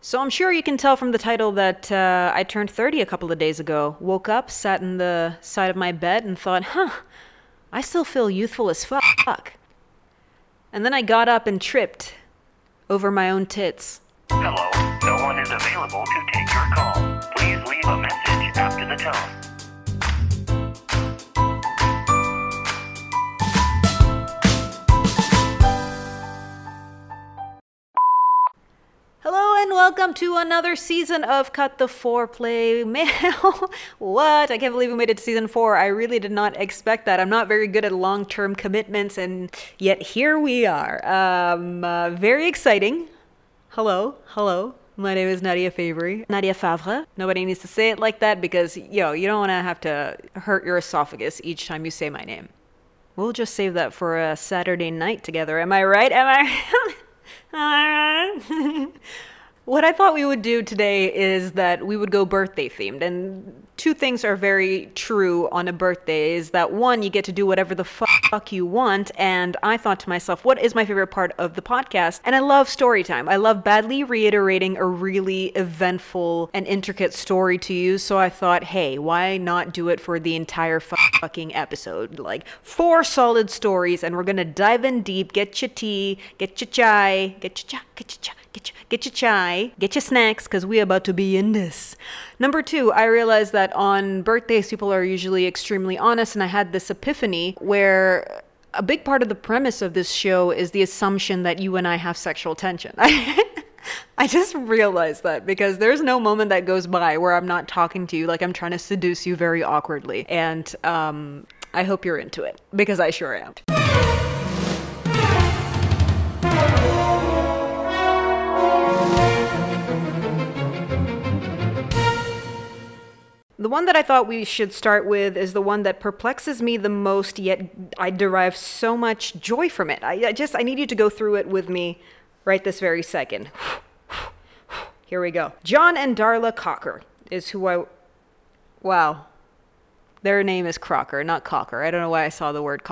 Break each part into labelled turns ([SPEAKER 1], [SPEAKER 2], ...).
[SPEAKER 1] So I'm sure you can tell from the title that uh, I turned 30 a couple of days ago. Woke up, sat in the side of my bed, and thought, huh, I still feel youthful as fuck. And then I got up and tripped over my own tits.
[SPEAKER 2] Hello, no one is available to take your call. Please leave a message after the tone.
[SPEAKER 1] Welcome to another season of Cut the Foreplay Mail. what? I can't believe we made it to season four. I really did not expect that. I'm not very good at long term commitments, and yet here we are. Um, uh, very exciting. Hello, hello. My name is Nadia Favre. Nadia Favre. Nobody needs to say it like that because, yo, you don't want to have to hurt your esophagus each time you say my name. We'll just save that for a Saturday night together. Am I right? Am I? what I thought we would do today is that we would go birthday themed. And two things are very true on a birthday is that one, you get to do whatever the fuck you want. And I thought to myself, what is my favorite part of the podcast? And I love story time. I love badly reiterating a really eventful and intricate story to you. So I thought, hey, why not do it for the entire fucking episode? Like four solid stories, and we're gonna dive in deep, get your tea, get your chai, get your chai, get your chai. Get your, get your chai, get your snacks, because we're about to be in this. Number two, I realized that on birthdays, people are usually extremely honest, and I had this epiphany where a big part of the premise of this show is the assumption that you and I have sexual tension. I just realized that because there's no moment that goes by where I'm not talking to you like I'm trying to seduce you very awkwardly. And um, I hope you're into it because I sure am. The one that I thought we should start with is the one that perplexes me the most, yet I derive so much joy from it. I, I just, I need you to go through it with me right this very second. Here we go. John and Darla Cocker is who I. Wow. Their name is Crocker, not Cocker. I don't know why I saw the word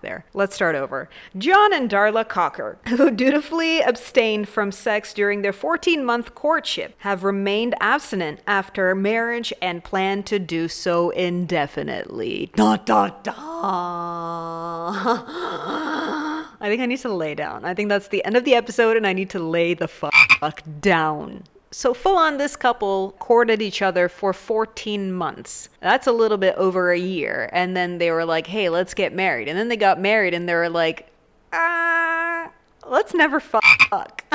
[SPEAKER 1] there. Let's start over. John and Darla Cocker, who dutifully abstained from sex during their 14 month courtship, have remained abstinent after marriage and plan to do so indefinitely. Dot, dot, dot. I think I need to lay down. I think that's the end of the episode, and I need to lay the fuck down. So, full on, this couple courted each other for 14 months. That's a little bit over a year. And then they were like, hey, let's get married. And then they got married and they were like, ah, let's never fuck.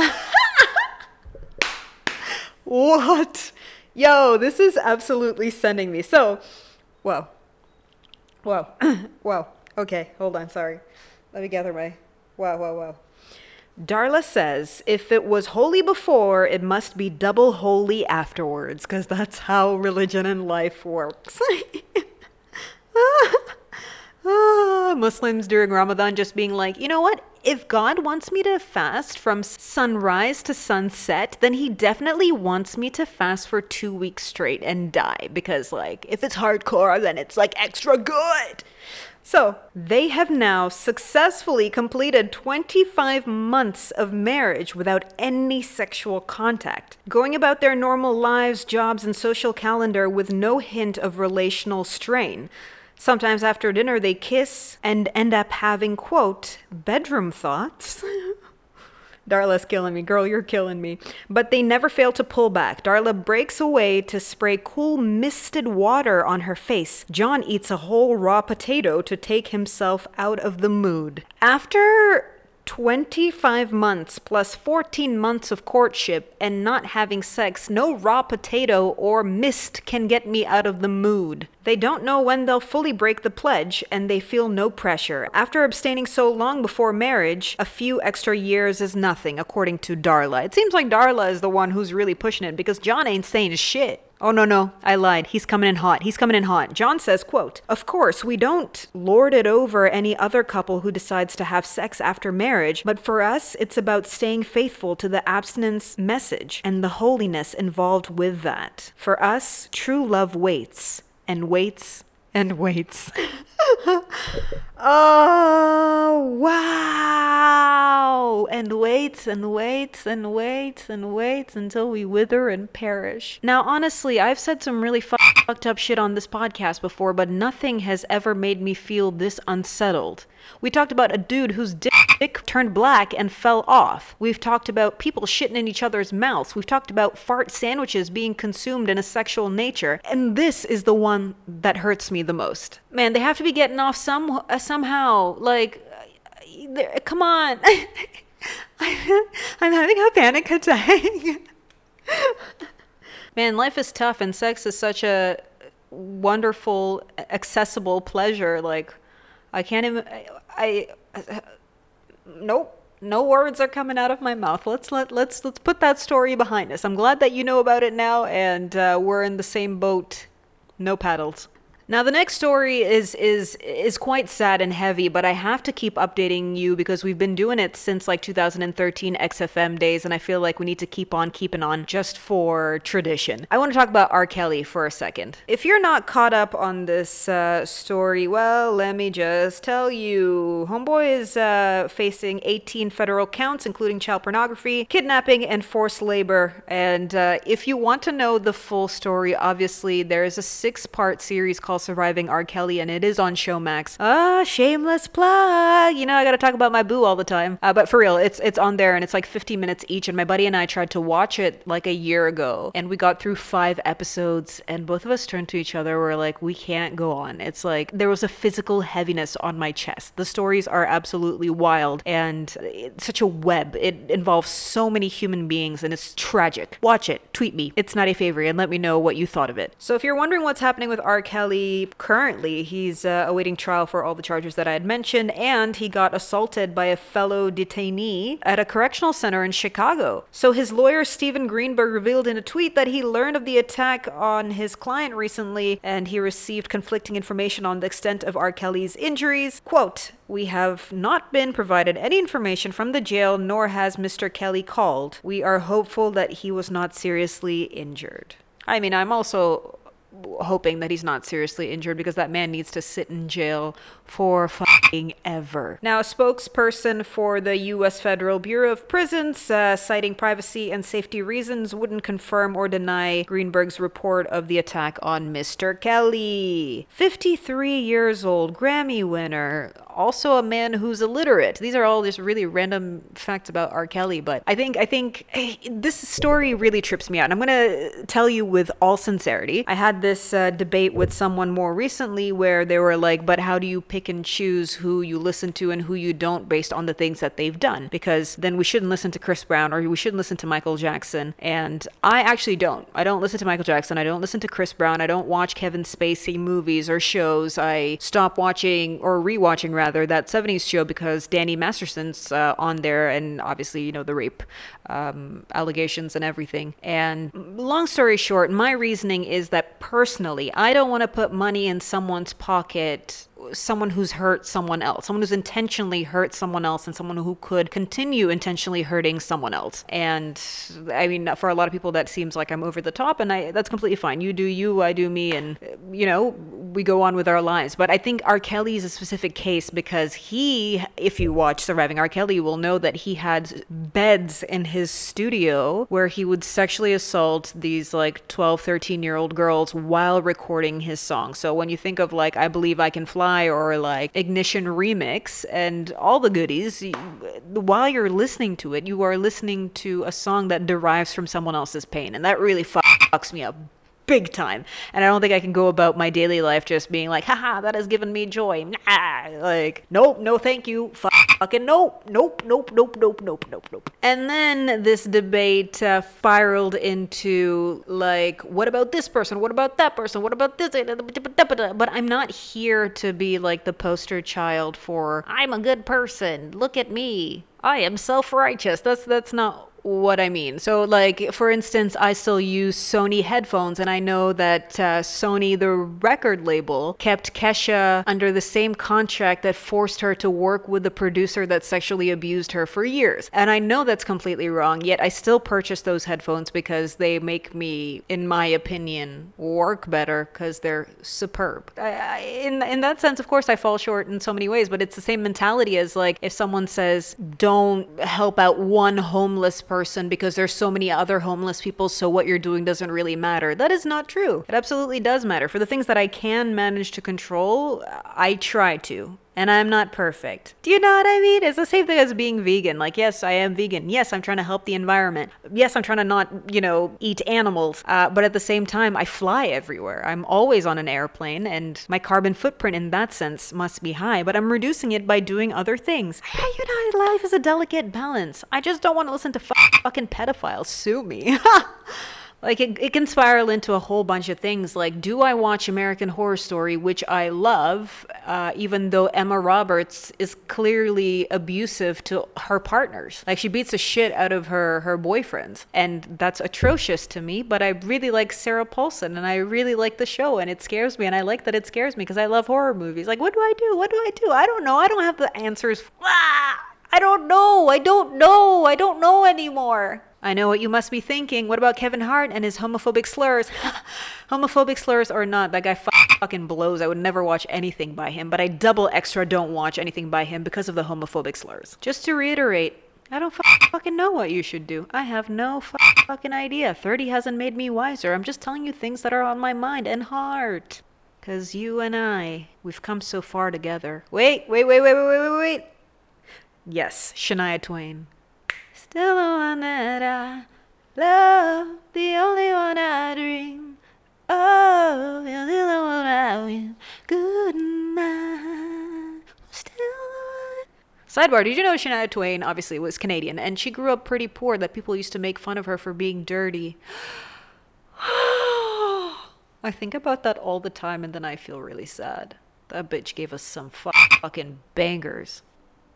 [SPEAKER 1] what? Yo, this is absolutely sending me. So, whoa. Whoa. whoa. Okay, hold on. Sorry. Let me gather my. Whoa, whoa, wow. Darla says, if it was holy before, it must be double holy afterwards, because that's how religion and life works. Ah, Muslims during Ramadan just being like, you know what? If God wants me to fast from sunrise to sunset, then he definitely wants me to fast for two weeks straight and die. Because, like, if it's hardcore, then it's like extra good. So, they have now successfully completed 25 months of marriage without any sexual contact, going about their normal lives, jobs, and social calendar with no hint of relational strain. Sometimes after dinner, they kiss and end up having, quote, bedroom thoughts. Darla's killing me. Girl, you're killing me. But they never fail to pull back. Darla breaks away to spray cool, misted water on her face. John eats a whole raw potato to take himself out of the mood. After 25 months plus 14 months of courtship and not having sex, no raw potato or mist can get me out of the mood. They don't know when they'll fully break the pledge and they feel no pressure. After abstaining so long before marriage, a few extra years is nothing, according to Darla. It seems like Darla is the one who's really pushing it because John ain't saying shit. Oh no no, I lied. He's coming in hot. He's coming in hot. John says, quote, "Of course, we don't lord it over any other couple who decides to have sex after marriage, but for us, it's about staying faithful to the abstinence message and the holiness involved with that. For us, true love waits and waits and waits. oh, wow. And waits and waits and waits and waits until we wither and perish. Now, honestly, I've said some really fucked up shit on this podcast before, but nothing has ever made me feel this unsettled. We talked about a dude whose dick turned black and fell off. We've talked about people shitting in each other's mouths. We've talked about fart sandwiches being consumed in a sexual nature. And this is the one that hurts me the most. Man, they have to be getting off some uh, somehow. Like, uh, come on. I'm, I'm having a panic attack. Man, life is tough, and sex is such a wonderful, accessible pleasure. Like, I can't even. I, I nope no words are coming out of my mouth. Let's let let's let's put that story behind us. I'm glad that you know about it now, and uh, we're in the same boat. No paddles. Now the next story is is is quite sad and heavy, but I have to keep updating you because we've been doing it since like 2013 XFM days and I feel like we need to keep on keeping on just for tradition. I want to talk about R. Kelly for a second. If you're not caught up on this uh, story, well, let me just tell you. Homeboy is uh, facing 18 federal counts, including child pornography, kidnapping, and forced labor. And uh, if you want to know the full story, obviously there is a six-part series called Surviving R. Kelly, and it is on Showmax. Ah, shameless plug. You know, I gotta talk about my boo all the time. Uh, but for real, it's it's on there, and it's like 50 minutes each. And my buddy and I tried to watch it like a year ago, and we got through five episodes, and both of us turned to each other. We're like, we can't go on. It's like there was a physical heaviness on my chest. The stories are absolutely wild, and such a web. It involves so many human beings, and it's tragic. Watch it. Tweet me. It's not a favorite, and let me know what you thought of it. So if you're wondering what's happening with R. Kelly currently he's uh, awaiting trial for all the charges that I had mentioned, and he got assaulted by a fellow detainee at a correctional center in Chicago. So his lawyer Steven Greenberg revealed in a tweet that he learned of the attack on his client recently, and he received conflicting information on the extent of R. Kelly's injuries. Quote, we have not been provided any information from the jail, nor has Mr. Kelly called. We are hopeful that he was not seriously injured. I mean, I'm also hoping that he's not seriously injured because that man needs to sit in jail for fucking ever. Now, a spokesperson for the U.S. Federal Bureau of Prisons, uh, citing privacy and safety reasons, wouldn't confirm or deny Greenberg's report of the attack on Mr. Kelly. 53 years old, Grammy winner, also a man who's illiterate. These are all just really random facts about R. Kelly, but I think I think eh, this story really trips me out. And I'm gonna tell you with all sincerity. I had this uh, debate with someone more recently where they were like, "But how do you pick and choose who you listen to and who you don't based on the things that they've done?" Because then we shouldn't listen to Chris Brown or we shouldn't listen to Michael Jackson. And I actually don't. I don't listen to Michael Jackson. I don't listen to Chris Brown. I don't watch Kevin Spacey movies or shows. I stop watching or rewatching rather that 70s show because Danny Masterson's uh, on there and obviously, you know, the rape um, allegations and everything. And long story short, my reasoning is that personally, I don't want to put money in someone's pocket someone who's hurt someone else, someone who's intentionally hurt someone else, and someone who could continue intentionally hurting someone else. And I mean, for a lot of people, that seems like I'm over the top, and I that's completely fine. You do you, I do me, and you know, we go on with our lives. But I think R. Kelly is a specific case because he, if you watch Surviving R. Kelly, you will know that he had beds in his studio where he would sexually assault these like 12, 13 year old girls while recording his song. So when you think of like, I Believe I Can Fly or like Ignition Remix and all the goodies, while you're listening to it, you are listening to a song that derives from someone else's pain. And that really fucks me up big time. And I don't think I can go about my daily life just being like, haha, that has given me joy. Nah. Like, nope, no thank you. Fucking nope, nope, nope, nope, nope, nope, nope, nope. And then this debate uh, spiraled into like, what about this person? What about that person? What about this? But I'm not here to be like the poster child for, I'm a good person. Look at me. I am self-righteous. That's that's not what I mean. So, like, for instance, I still use Sony headphones, and I know that uh, Sony, the record label, kept Kesha under the same contract that forced her to work with the producer that sexually abused her for years. And I know that's completely wrong, yet I still purchase those headphones because they make me, in my opinion, work better because they're superb. I, I, in, in that sense, of course, I fall short in so many ways, but it's the same mentality as like if someone says, don't help out one homeless person because there's so many other homeless people, so what you're doing doesn't really matter. That is not true. It absolutely does matter. For the things that I can manage to control, I try to and I'm not perfect. Do you know what I mean? It's the same thing as being vegan. Like, yes, I am vegan. Yes, I'm trying to help the environment. Yes, I'm trying to not, you know, eat animals. Uh, but at the same time, I fly everywhere. I'm always on an airplane, and my carbon footprint in that sense must be high. But I'm reducing it by doing other things. You know, life is a delicate balance. I just don't want to listen to fucking pedophiles sue me. Like it, it can spiral into a whole bunch of things. Like, do I watch American Horror Story, which I love, uh, even though Emma Roberts is clearly abusive to her partners? Like, she beats the shit out of her her boyfriends, and that's atrocious to me. But I really like Sarah Paulson, and I really like the show, and it scares me, and I like that it scares me because I love horror movies. Like, what do I do? What do I do? I don't know. I don't have the answers. Ah! I don't know. I don't know. I don't know anymore. I know what you must be thinking. What about Kevin Hart and his homophobic slurs? homophobic slurs or not, that guy fucking blows. I would never watch anything by him, but I double extra don't watch anything by him because of the homophobic slurs. Just to reiterate, I don't fucking know what you should do. I have no fucking idea. 30 hasn't made me wiser. I'm just telling you things that are on my mind and heart. Cause you and I, we've come so far together. Wait, wait, wait, wait, wait, wait, wait, wait. Yes, Shania Twain. Still the one that I love, the only one I dream. Oh, you're the only one I win. Good night. Still the one. Sidebar, did you know Shania Twain obviously was Canadian and she grew up pretty poor that people used to make fun of her for being dirty? I think about that all the time and then I feel really sad. That bitch gave us some fucking bangers.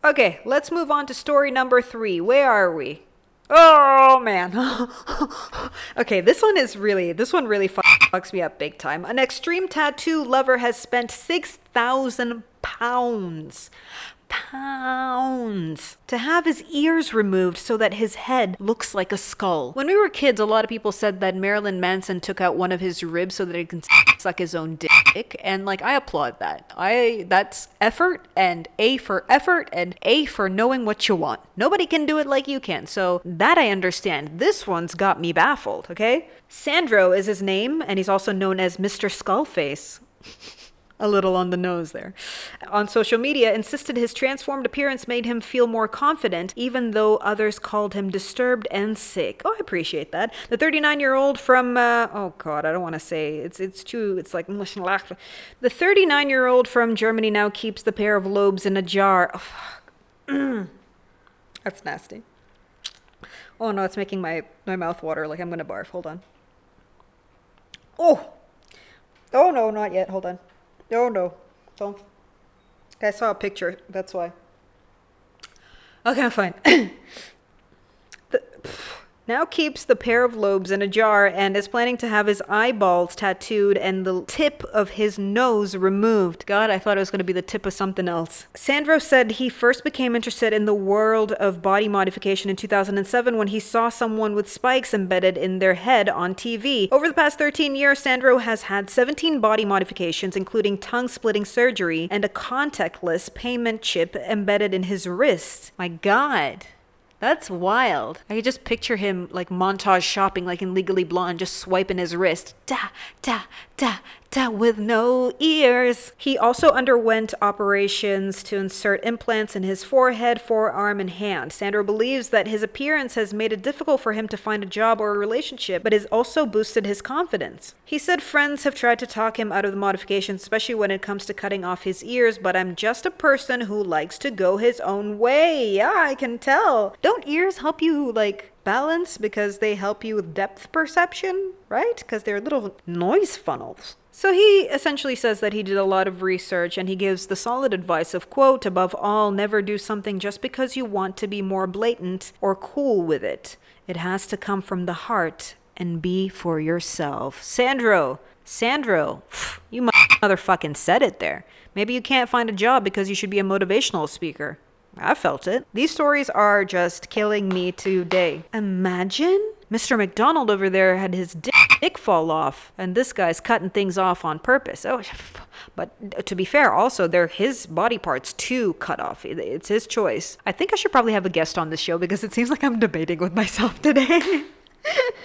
[SPEAKER 1] Okay, let's move on to story number three. Where are we? Oh man. okay, this one is really, this one really fucks me up big time. An extreme tattoo lover has spent 6,000 pounds pounds to have his ears removed so that his head looks like a skull. When we were kids, a lot of people said that Marilyn Manson took out one of his ribs so that he can suck his own dick, and like I applaud that. I that's effort and A for effort and A for knowing what you want. Nobody can do it like you can. So that I understand. This one's got me baffled, okay? Sandro is his name and he's also known as Mr. Skullface. a little on the nose there. On social media, insisted his transformed appearance made him feel more confident, even though others called him disturbed and sick. Oh, I appreciate that. The 39 year old from, uh, oh God, I don't want to say, it's, it's too, it's like, the 39 year old from Germany now keeps the pair of lobes in a jar. Oh, That's nasty. Oh no, it's making my, my mouth water like I'm gonna barf. Hold on. Oh! Oh no, not yet. Hold on. No, no. Don't. I saw a picture. That's why. Okay, I'm fine. the, now keeps the pair of lobes in a jar and is planning to have his eyeballs tattooed and the tip of his nose removed. God, I thought it was going to be the tip of something else. Sandro said he first became interested in the world of body modification in 2007 when he saw someone with spikes embedded in their head on TV. Over the past 13 years, Sandro has had 17 body modifications, including tongue splitting surgery and a contactless payment chip embedded in his wrist. My God. That's wild. I could just picture him like montage shopping, like in Legally Blonde, just swiping his wrist. Da, da, da, with no ears. He also underwent operations to insert implants in his forehead, forearm, and hand. Sandro believes that his appearance has made it difficult for him to find a job or a relationship, but has also boosted his confidence. He said friends have tried to talk him out of the modifications, especially when it comes to cutting off his ears, but I'm just a person who likes to go his own way. Yeah, I can tell. Don't ears help you, like, balance because they help you with depth perception, right? Because they're little noise funnels. So he essentially says that he did a lot of research and he gives the solid advice of quote above all never do something just because you want to be more blatant or cool with it. It has to come from the heart and be for yourself. Sandro, Sandro, you motherfucking said it there. Maybe you can't find a job because you should be a motivational speaker. I felt it. These stories are just killing me today. Imagine Mr. McDonald over there had his dick fall off, and this guy's cutting things off on purpose. Oh, but to be fair, also, they're his body parts too cut off. It's his choice. I think I should probably have a guest on this show because it seems like I'm debating with myself today.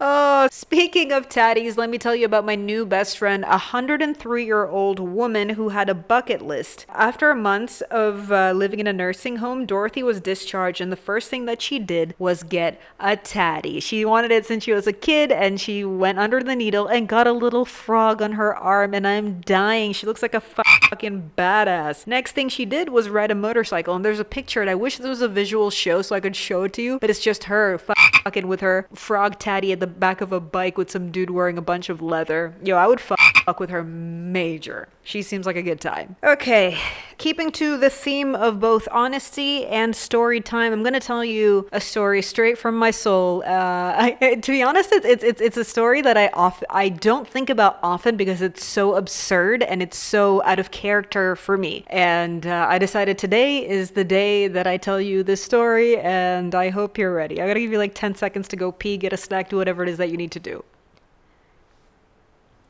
[SPEAKER 1] Oh, speaking of tatties, let me tell you about my new best friend, a 103 year old woman who had a bucket list. After months of uh, living in a nursing home, Dorothy was discharged, and the first thing that she did was get a tatty. She wanted it since she was a kid, and she went under the needle and got a little frog on her arm, and I'm dying. She looks like a fucking badass. Next thing she did was ride a motorcycle, and there's a picture, and I wish there was a visual show so I could show it to you, but it's just her fucking with her frog tatty at the back of a bike with some dude wearing a bunch of leather. Yo, I would fuck with her major. She seems like a good time. Okay, keeping to the theme of both honesty and story time, I'm gonna tell you a story straight from my soul. Uh, I, to be honest, it's, it's it's a story that I off I don't think about often because it's so absurd and it's so out of character for me. And uh, I decided today is the day that I tell you this story, and I hope you're ready. I gotta give you like 10 seconds to go pee, get a snack, do whatever it is that you need to do.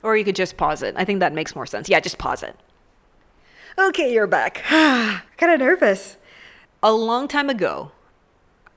[SPEAKER 1] Or you could just pause it. I think that makes more sense. Yeah, just pause it. Okay, you're back. kind of nervous. A long time ago,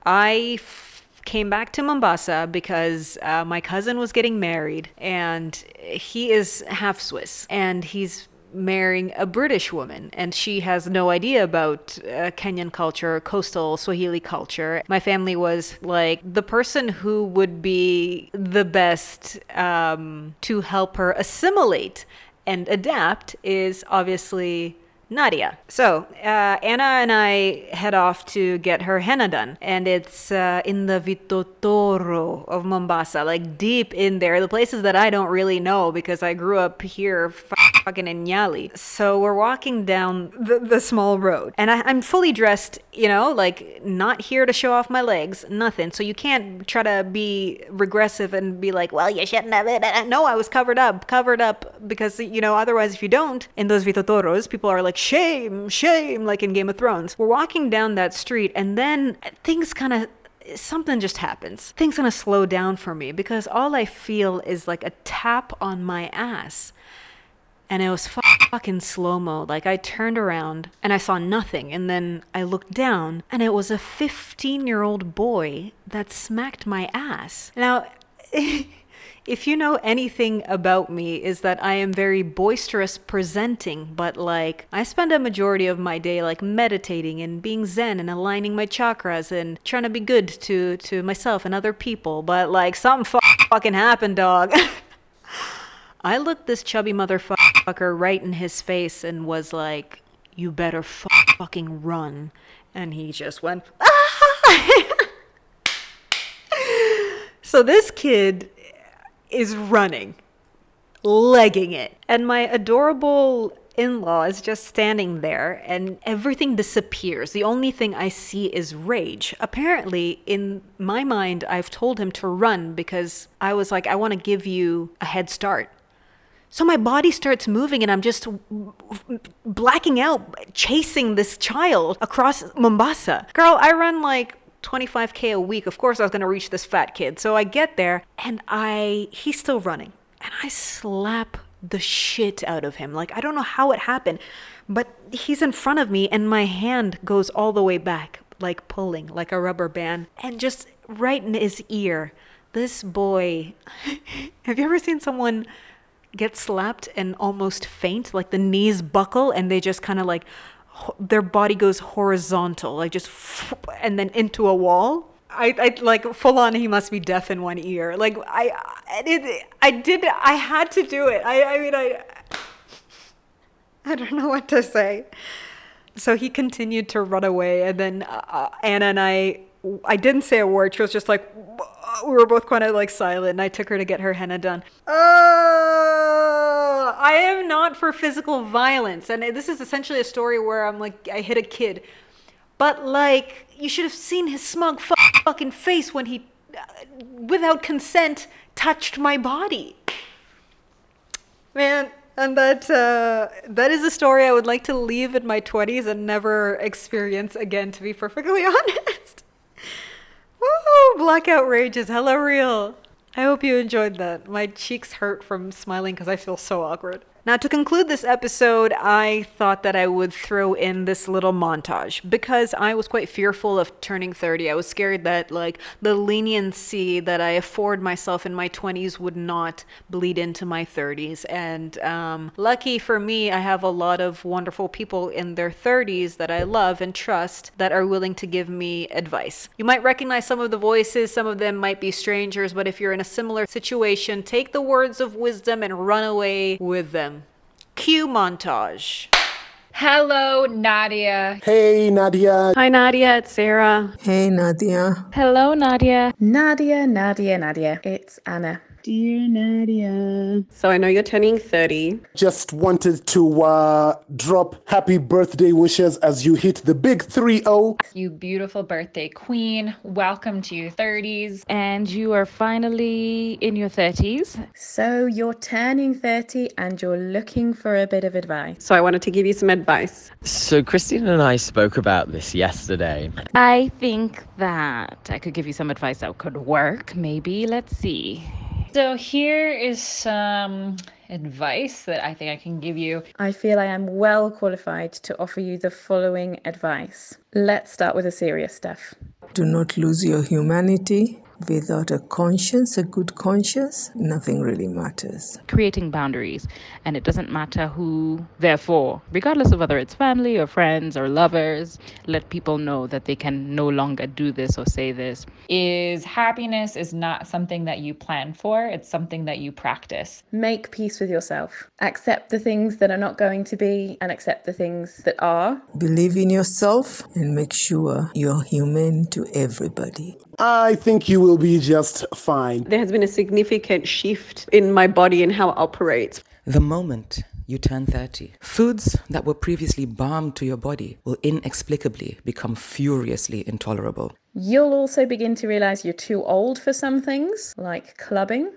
[SPEAKER 1] I f- came back to Mombasa because uh, my cousin was getting married, and he is half Swiss, and he's marrying a British woman, and she has no idea about uh, Kenyan culture, coastal Swahili culture. My family was like the person who would be the best um, to help her assimilate and adapt is obviously Nadia. So, uh, Anna and I head off to get her henna done, and it's uh, in the Vitotoro of Mombasa, like deep in there, the places that I don't really know because I grew up here fucking in Nyali. So, we're walking down the, the small road, and I, I'm fully dressed, you know, like not here to show off my legs, nothing. So, you can't try to be regressive and be like, well, you shouldn't have it. No, I was covered up, covered up because, you know, otherwise, if you don't, in those Vitotoros, people are like, shame, shame, like in Game of Thrones. We're walking down that street, and then things kind of something just happens. Things gonna slow down for me because all I feel is like a tap on my ass. And it was fucking slow mo. Like I turned around and I saw nothing. And then I looked down and it was a 15 year old boy that smacked my ass. Now, if you know anything about me is that I am very boisterous presenting, but like I spend a majority of my day like meditating and being zen and aligning my chakras and trying to be good to to myself and other people, but like something fucking happened, dog. I looked this chubby motherfucker right in his face and was like, "You better fucking run." And he just went, so this kid is running, legging it. And my adorable in law is just standing there and everything disappears. The only thing I see is rage. Apparently, in my mind, I've told him to run because I was like, I want to give you a head start. So my body starts moving and I'm just blacking out, chasing this child across Mombasa. Girl, I run like 25k a week. Of course I was to reach this fat kid. So I get there and I he's still running. And I slap the shit out of him. Like I don't know how it happened, but he's in front of me and my hand goes all the way back, like pulling like a rubber band and just right in his ear. This boy, have you ever seen someone get slapped and almost faint, like the knees buckle and they just kind of like their body goes horizontal, like just, and then into a wall. I, I like full on. He must be deaf in one ear. Like I, I did, I did, I had to do it. I, I mean, I, I don't know what to say. So he continued to run away, and then uh, Anna and I, I didn't say a word. She was just like, we were both kind of like silent, and I took her to get her henna done. Oh I am not for physical violence. And this is essentially a story where I'm like, I hit a kid. But, like, you should have seen his smug fu- fucking face when he, uh, without consent, touched my body. Man, and that uh, that is a story I would like to leave in my 20s and never experience again, to be perfectly honest. Woo! Black outrage is hella real. I hope you enjoyed that. My cheeks hurt from smiling because I feel so awkward. Now, to conclude this episode, I thought that I would throw in this little montage because I was quite fearful of turning 30. I was scared that, like, the leniency that I afford myself in my 20s would not bleed into my 30s. And um, lucky for me, I have a lot of wonderful people in their 30s that I love and trust that are willing to give me advice. You might recognize some of the voices, some of them might be strangers, but if you're in a similar situation, take the words of wisdom and run away with them. Cue montage.
[SPEAKER 3] Hello, Nadia.
[SPEAKER 4] Hey, Nadia.
[SPEAKER 5] Hi, Nadia. It's Sarah.
[SPEAKER 6] Hey, Nadia.
[SPEAKER 5] Hello, Nadia.
[SPEAKER 7] Nadia, Nadia, Nadia. It's Anna.
[SPEAKER 8] Dear Nadia.
[SPEAKER 5] So I know you're turning 30.
[SPEAKER 4] Just wanted to uh, drop happy birthday wishes as you hit the big 3 0.
[SPEAKER 3] You beautiful birthday queen. Welcome to your 30s.
[SPEAKER 9] And you are finally in your 30s.
[SPEAKER 7] So you're turning 30 and you're looking for a bit of advice.
[SPEAKER 5] So I wanted to give you some advice.
[SPEAKER 10] So Christine and I spoke about this yesterday.
[SPEAKER 9] I think that I could give you some advice that could work. Maybe. Let's see.
[SPEAKER 3] So here is some advice that I think I can give you.
[SPEAKER 7] I feel I am well qualified to offer you the following advice. Let's start with the serious stuff.
[SPEAKER 6] Do not lose your humanity. Without a conscience, a good conscience, nothing really matters.
[SPEAKER 9] Creating boundaries. And it doesn't matter who they're for, regardless of whether it's family or friends or lovers. Let people know that they can no longer do this or say this.
[SPEAKER 3] Is happiness is not something that you plan for, it's something that you practice.
[SPEAKER 7] Make peace with yourself. Accept the things that are not going to be and accept the things that are.
[SPEAKER 6] Believe in yourself and make sure you're human to everybody.
[SPEAKER 4] I think you will be just fine.
[SPEAKER 5] There has been a significant shift in my body and how it operates.
[SPEAKER 11] The moment you turn 30, foods that were previously balm to your body will inexplicably become furiously intolerable.
[SPEAKER 7] You'll also begin to realize you're too old for some things, like clubbing.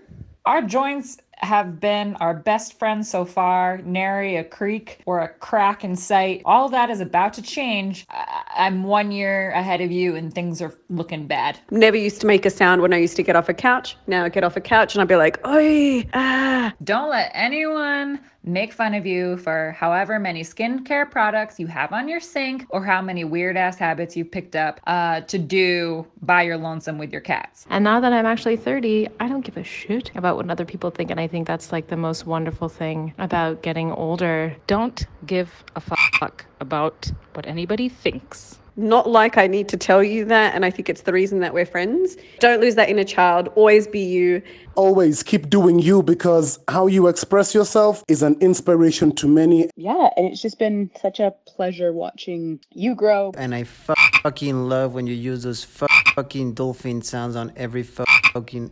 [SPEAKER 3] Our joints have been our best friends so far, nary a creek or a crack in sight. All that is about to change. I- I'm one year ahead of you and things are looking bad.
[SPEAKER 5] Never used to make a sound when I used to get off a couch. Now I get off a couch and I'd be like, oi, ah.
[SPEAKER 3] Don't let anyone make fun of you for however many skincare products you have on your sink or how many weird ass habits you've picked up uh, to do by your lonesome with your cats.
[SPEAKER 12] And now that I'm actually 30, I don't give a shit about what other people think. And I think that's like the most wonderful thing about getting older.
[SPEAKER 9] Don't give a fuck about what anybody thinks.
[SPEAKER 5] Not like I need to tell you that, and I think it's the reason that we're friends. Don't lose that inner child. Always be you.
[SPEAKER 4] Always keep doing you because how you express yourself is an inspiration to many.
[SPEAKER 8] Yeah, and it's just been such a pleasure watching you grow.
[SPEAKER 13] And I fucking love when you use those fucking dolphin sounds on every fucking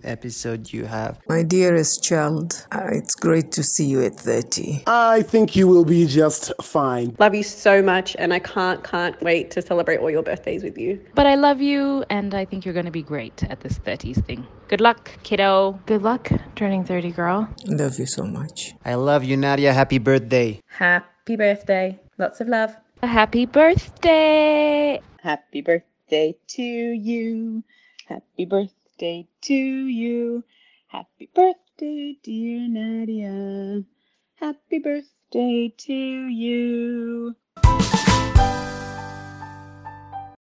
[SPEAKER 13] episode you have.
[SPEAKER 6] My dearest child, uh, it's great to see you at 30.
[SPEAKER 4] I think you will be just fine.
[SPEAKER 5] Love you so much, and I can't, can't wait to celebrate all your birthdays with you.
[SPEAKER 9] But I love you, and I think you're going to be great at this 30s thing. Good luck, kiddo.
[SPEAKER 12] Good luck turning 30, girl.
[SPEAKER 6] Love you so much.
[SPEAKER 13] I love you, Nadia. Happy birthday.
[SPEAKER 7] Happy birthday. Lots of love.
[SPEAKER 9] A Happy birthday.
[SPEAKER 8] Happy birthday to you. Happy birthday to you. Happy birthday, dear Nadia. Happy birthday to you.